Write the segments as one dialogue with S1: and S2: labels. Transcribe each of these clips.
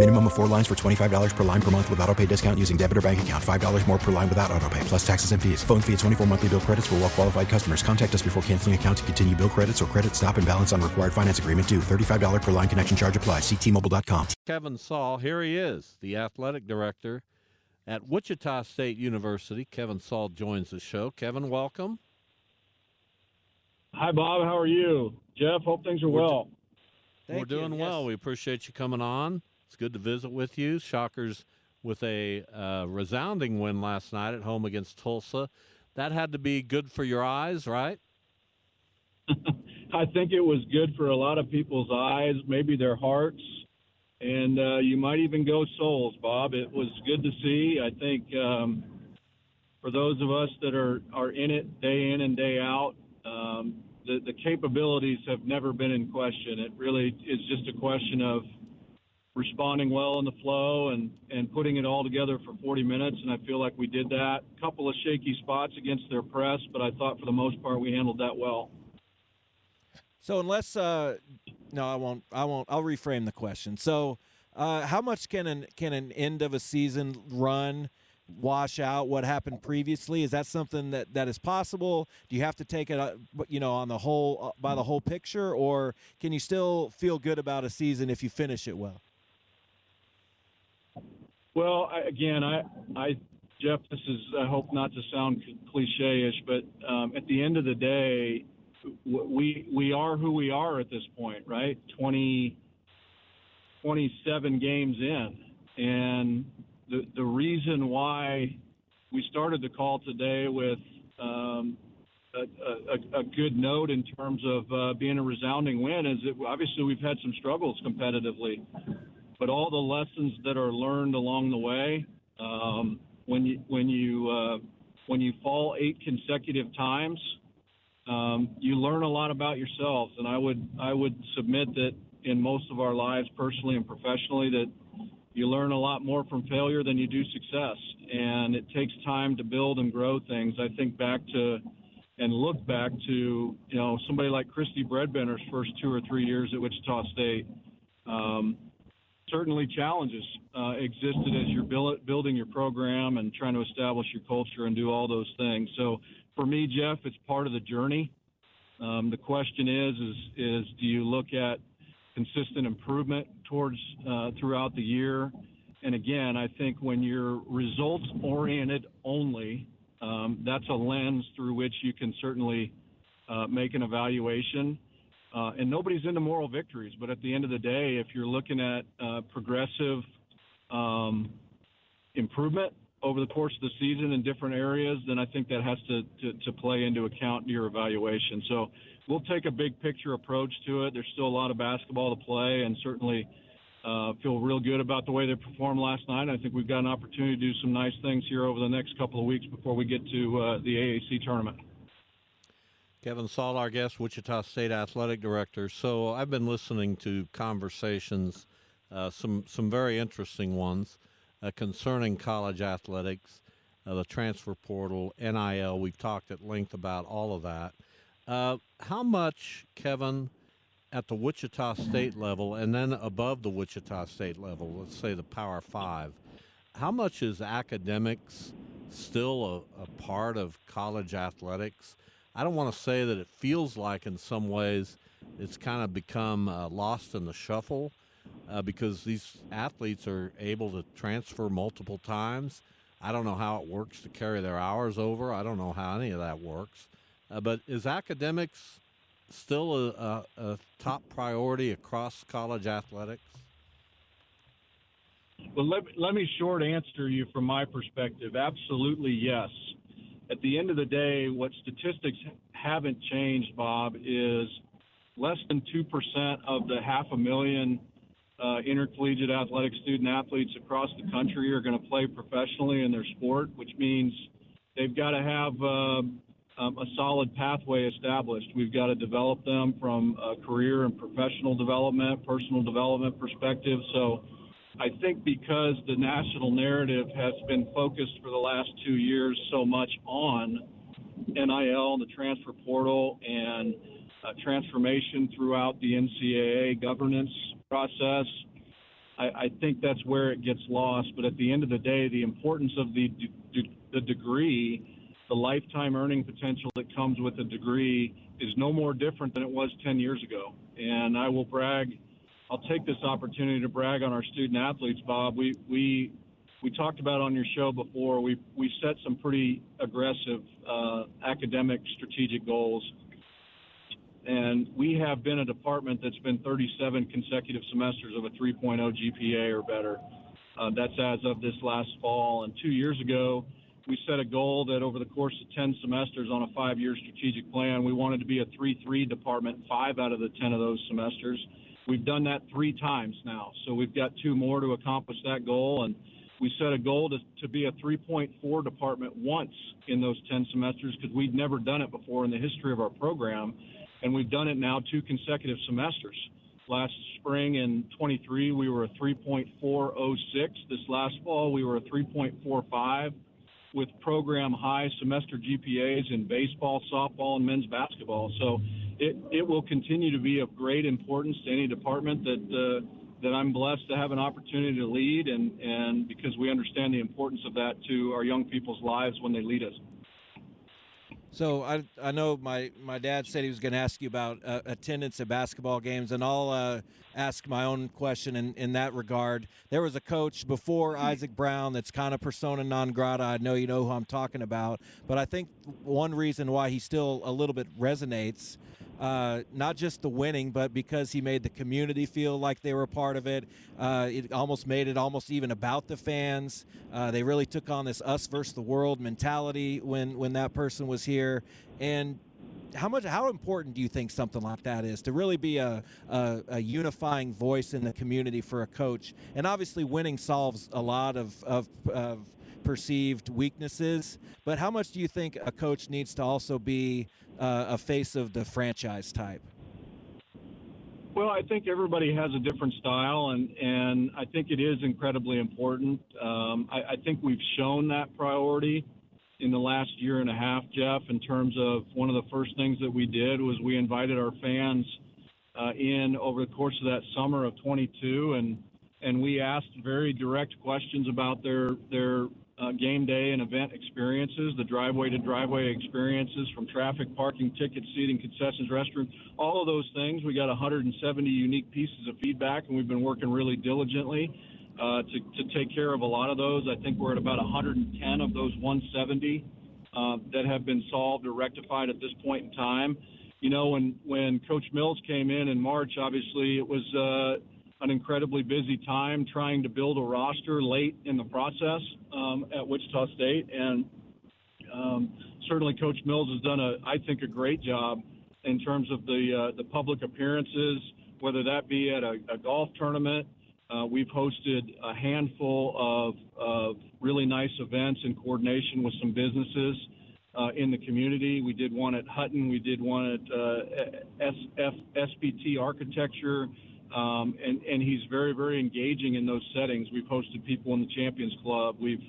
S1: Minimum of four lines for $25 per line per month with auto pay discount using debit or bank account. $5 more per line without auto pay, plus taxes and fees. Phone fee at 24 monthly bill credits for well qualified customers. Contact us before canceling account to continue bill credits or credit stop and balance on required finance agreement due. $35 per line connection charge applies. Ctmobile.com.
S2: Kevin Saal, here he is, the athletic director at Wichita State University. Kevin Saal joins the show. Kevin, welcome.
S3: Hi, Bob. How are you? Jeff, hope things are well.
S2: We're doing well. We appreciate you coming on. It's good to visit with you. Shockers with a uh, resounding win last night at home against Tulsa. That had to be good for your eyes, right?
S3: I think it was good for a lot of people's eyes, maybe their hearts, and uh, you might even go souls, Bob. It was good to see. I think um, for those of us that are, are in it day in and day out, um, the, the capabilities have never been in question. It really is just a question of responding well in the flow and, and putting it all together for 40 minutes. And I feel like we did that. A couple of shaky spots against their press, but I thought for the most part we handled that well.
S4: So unless uh, no, I won't. I won't. I'll reframe the question. So, uh, how much can an can an end of a season run wash out what happened previously? Is that something that, that is possible? Do you have to take it, uh, you know, on the whole uh, by the whole picture, or can you still feel good about a season if you finish it well?
S3: Well, I, again, I, I, Jeff, this is, I hope not to sound cliche-ish, but um, at the end of the day, we we are who we are at this point, right? 20, 27 games in, and the the reason why we started the call today with um, a, a, a, good note in terms of uh, being a resounding win is that obviously we've had some struggles competitively, but all the lessons that are learned along the way. Um, when you when you uh, when you fall eight consecutive times, um, you learn a lot about yourselves. And I would I would submit that in most of our lives, personally and professionally, that you learn a lot more from failure than you do success. And it takes time to build and grow things. I think back to and look back to you know somebody like Kristi Bredbenner's first two or three years at Wichita State. Um, certainly challenges uh, existed as you're build, building your program and trying to establish your culture and do all those things. So for me, Jeff, it's part of the journey. Um, the question is, is, is do you look at consistent improvement towards uh, throughout the year? And again, I think when you're results oriented only, um, that's a lens through which you can certainly uh, make an evaluation. Uh, and nobody's into moral victories, but at the end of the day, if you're looking at uh, progressive um, improvement over the course of the season in different areas, then I think that has to, to, to play into account in your evaluation. So we'll take a big picture approach to it. There's still a lot of basketball to play, and certainly uh, feel real good about the way they performed last night. I think we've got an opportunity to do some nice things here over the next couple of weeks before we get to uh, the AAC tournament.
S2: Kevin Saal, our guest, Wichita State Athletic Director. So I've been listening to conversations, uh, some some very interesting ones uh, concerning college athletics, uh, the transfer portal, NIL. We've talked at length about all of that. Uh, how much, Kevin, at the Wichita State level and then above the Wichita State level, let's say the Power Five, how much is academics still a, a part of college athletics? I don't want to say that it feels like in some ways it's kind of become uh, lost in the shuffle uh, because these athletes are able to transfer multiple times. I don't know how it works to carry their hours over. I don't know how any of that works. Uh, but is academics still a, a, a, top priority across college athletics?
S3: Well, let, let me short answer you from my perspective. Absolutely, yes. At the end of the day, what statistics haven't changed, Bob, is less than 2% of the half a million uh, intercollegiate athletic student athletes across the country are going to play professionally in their sport, which means they've got to have uh, um, a solid pathway established. We've got to develop them from a career and professional development, personal development perspective. So I think because the national narrative has been focused for the last two years so much on NIL and the transfer portal and uh, transformation throughout the NCAA governance process. I, I think that's where it gets lost. But at the end of the day, the importance of the the degree, the lifetime earning potential that comes with a degree, is no more different than it was 10 years ago. And I will brag. I'll take this opportunity to brag on our student athletes, Bob. We we we talked about on your show before. We we set some pretty aggressive uh, academic strategic goals and we have been a department that's been 37 consecutive semesters of a 3.0 GPA or better. Uh, that's as of this last fall. And two years ago, we set a goal that over the course of 10 semesters on a five year strategic plan, we wanted to be a 3 3 department five out of the 10 of those semesters. We've done that three times now. So we've got two more to accomplish that goal. And we set a goal to, to be a 3.4 department once in those 10 semesters because we'd never done it before in the history of our program and we've done it now two consecutive semesters. Last spring in 23, we were a 3.406. This last fall, we were a 3.45 with program high semester GPAs in baseball, softball, and men's basketball. So it, it will continue to be of great importance to any department that uh, that I'm blessed to have an opportunity to lead, and, and because we understand the importance of that to our young people's lives when they lead us.
S4: So I I know my my dad said he was going to ask you about uh, attendance at basketball games, and I'll uh, ask my own question in, in that regard. There was a coach before Isaac Brown that's kind of persona non grata. I know you know who I'm talking about, but I think one reason why he still a little bit resonates uh, not just the winning, but because he made the community feel like they were a part of it. Uh, it almost made it almost even about the fans. Uh, they really took on this us versus the world mentality when when that person was here, and how much how important do you think something like that is to really be a, a, a, unifying voice in the community for a coach and obviously winning solves a lot of, of, of perceived weaknesses but how much do you think a coach needs to also be uh, a face of the franchise type?
S3: Well, I think everybody has a different style, and, and I think it is incredibly important. Um, I, I think we've shown that priority in the last year and a half, Jeff, in terms of one of the first things that we did was we invited our fans uh, in over the course of that summer of 22, and and we asked very direct questions about their their uh, game day and event experiences, the driveway to driveway experiences from traffic, parking, ticket, seating, concessions, restrooms, all of those things. We got 170 unique pieces of feedback, and we've been working really diligently uh, to, to take care of a lot of those. I think we're at about 110 of those 170 uh, that have been solved or rectified at this point in time. You know, when when Coach Mills came in in March, obviously it was uh, an incredibly busy time trying to build a roster late in the process um, at Wichita State, and um, certainly Coach Mills has done a, I think, a great job in terms of the uh, the public appearances, whether that be at a, a golf tournament. Uh, we've hosted a handful of, of really nice events in coordination with some businesses uh, in the community. We did one at Hutton. We did one at uh, SPT Architecture. Um, and, and he's very, very engaging in those settings. We've hosted people in the Champions Club. We've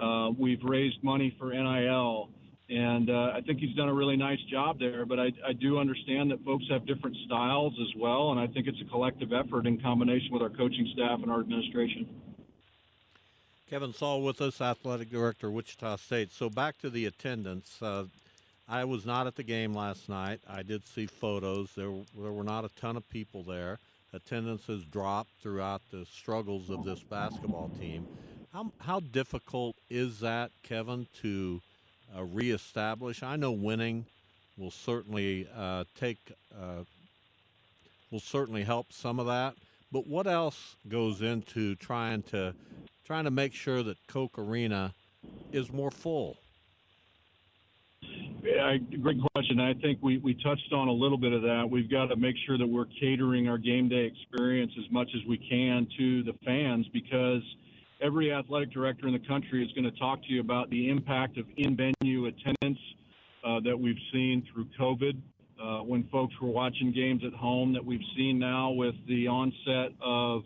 S3: uh, we've raised money for NIL, and uh, I think he's done a really nice job there. But I, I do understand that folks have different styles as well, and I think it's a collective effort in combination with our coaching staff and our administration.
S2: Kevin Saal with us, athletic director, Wichita State. So back to the attendance. Uh, I was not at the game last night. I did see photos. There, there were not a ton of people there attendance has dropped throughout the struggles of this basketball team. How, how difficult is that, Kevin, to uh, reestablish? I know winning will certainly uh, take uh, will certainly help some of that. But what else goes into trying to trying to make sure that Koch Arena is more full?
S3: Yeah, great question. I think we, we touched on a little bit of that. We've got to make sure that we're catering our game day experience as much as we can to the fans because every athletic director in the country is going to talk to you about the impact of in venue attendance uh, that we've seen through COVID. Uh, when folks were watching games at home, that we've seen now with the onset of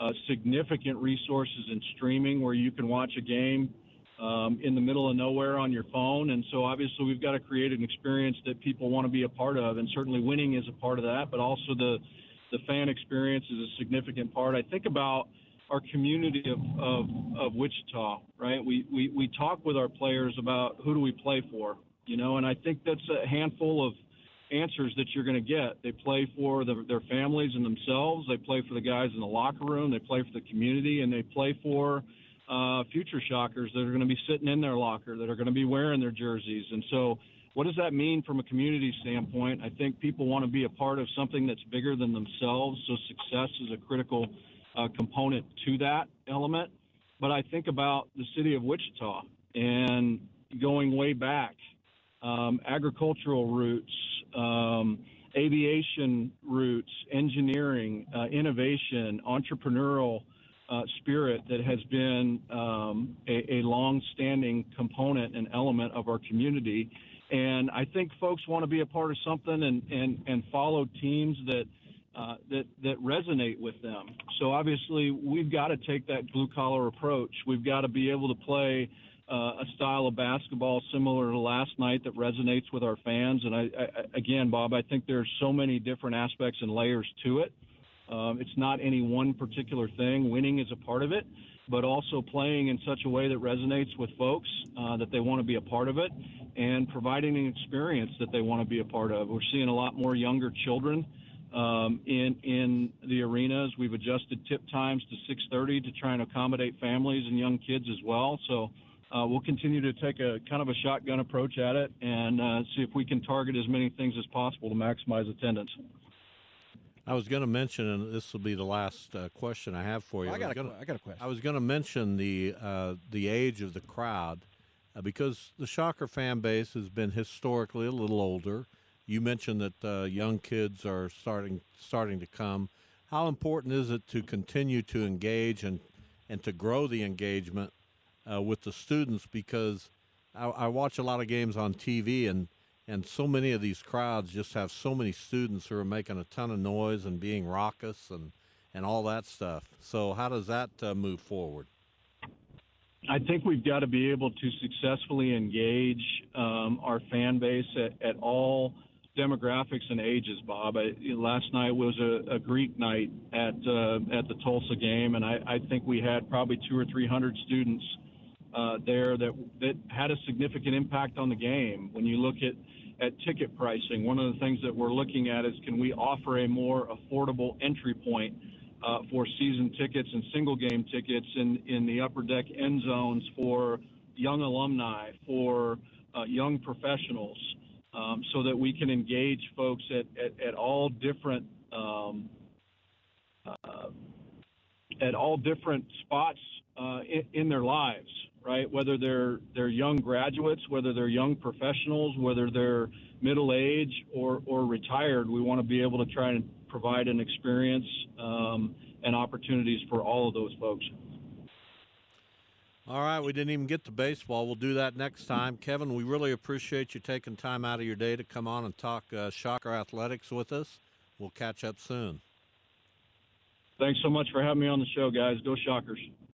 S3: uh, significant resources in streaming where you can watch a game um, in the middle of nowhere on your phone. And so obviously we've got to create an experience that people want to be a part of. And certainly winning is a part of that, but also the, the fan experience is a significant part. I think about our community of, of, of Wichita, right? We, we, we talk with our players about who do we play for, you know, and I think that's a handful of answers that you're going to get. They play for the, their families and themselves. They play for the guys in the locker room. They play for the community, and they play for uh, future shockers that are going to be sitting in their locker, that are going to be wearing their jerseys. And so, what does that mean from a community standpoint? I think people want to be a part of something that's bigger than themselves. So, success is a critical uh, component to that element. But I think about the city of Wichita and going way back, um, agricultural roots, um, aviation roots, engineering, uh, innovation, entrepreneurial uh, spirit that has been um, a, a long-standing component and element of our community. And I think folks want to be a part of something and, and, and follow teams that, uh, that, that resonate with them. So obviously, we've got to take that blue collar approach. We've got to be able to play uh, a style of basketball similar to last night that resonates with our fans. And I, I, again, Bob, I think there's so many different aspects and layers to it. Um, it's not any one particular thing. Winning is a part of it, but also playing in such a way that resonates with folks uh, that they want to be a part of it, and providing an experience that they want to be a part of. We're seeing a lot more younger children um, in in the arenas. We've adjusted tip times to 6:30 to try and accommodate families and young kids as well. So. Uh, we'll continue to take a kind of a shotgun approach at it and uh, see if we can target as many things as possible to maximize attendance.
S2: I was going to mention, and this will be the last uh, question I have for you.
S4: Well, I, got a,
S2: gonna,
S4: I got a question.
S2: I was going to mention the uh, the age of the crowd uh, because the Shocker fan base has been historically a little older. You mentioned that uh, young kids are starting starting to come. How important is it to continue to engage and and to grow the engagement uh, with the students? Because I, I watch a lot of games on TV and and so many of these crowds just have so many students who are making a ton of noise and being raucous and and all that stuff. So how does that uh, move forward?
S3: I think we've got to be able to successfully engage um, our fan base at, at, all demographics and ages. Bob, I, last night was a, a Greek night at uh, at the Tulsa game, and I, I, think we had probably two or three hundred students uh, there that that had a significant impact on the game. When you look at at ticket pricing. One of the things that we're looking at is can we offer a more affordable entry point uh, for season tickets and single game tickets in, in the upper deck end zones for young alumni, for uh, young professionals, um, so that we can engage folks at, at, at all different um, uh, at all different spots uh, in, in their lives right? Whether they're they're young graduates, whether they're young professionals, whether they're middle age or or retired, we want to be able to try and provide an experience um, and opportunities for all of those folks.
S2: All right, we didn't even get to baseball. We'll do that next time. Kevin, we really appreciate you taking time out of your day to come on and talk uh, Shocker Athletics with us. We'll catch up soon.
S3: Thanks so much for having me on the show, guys. Go Shockers.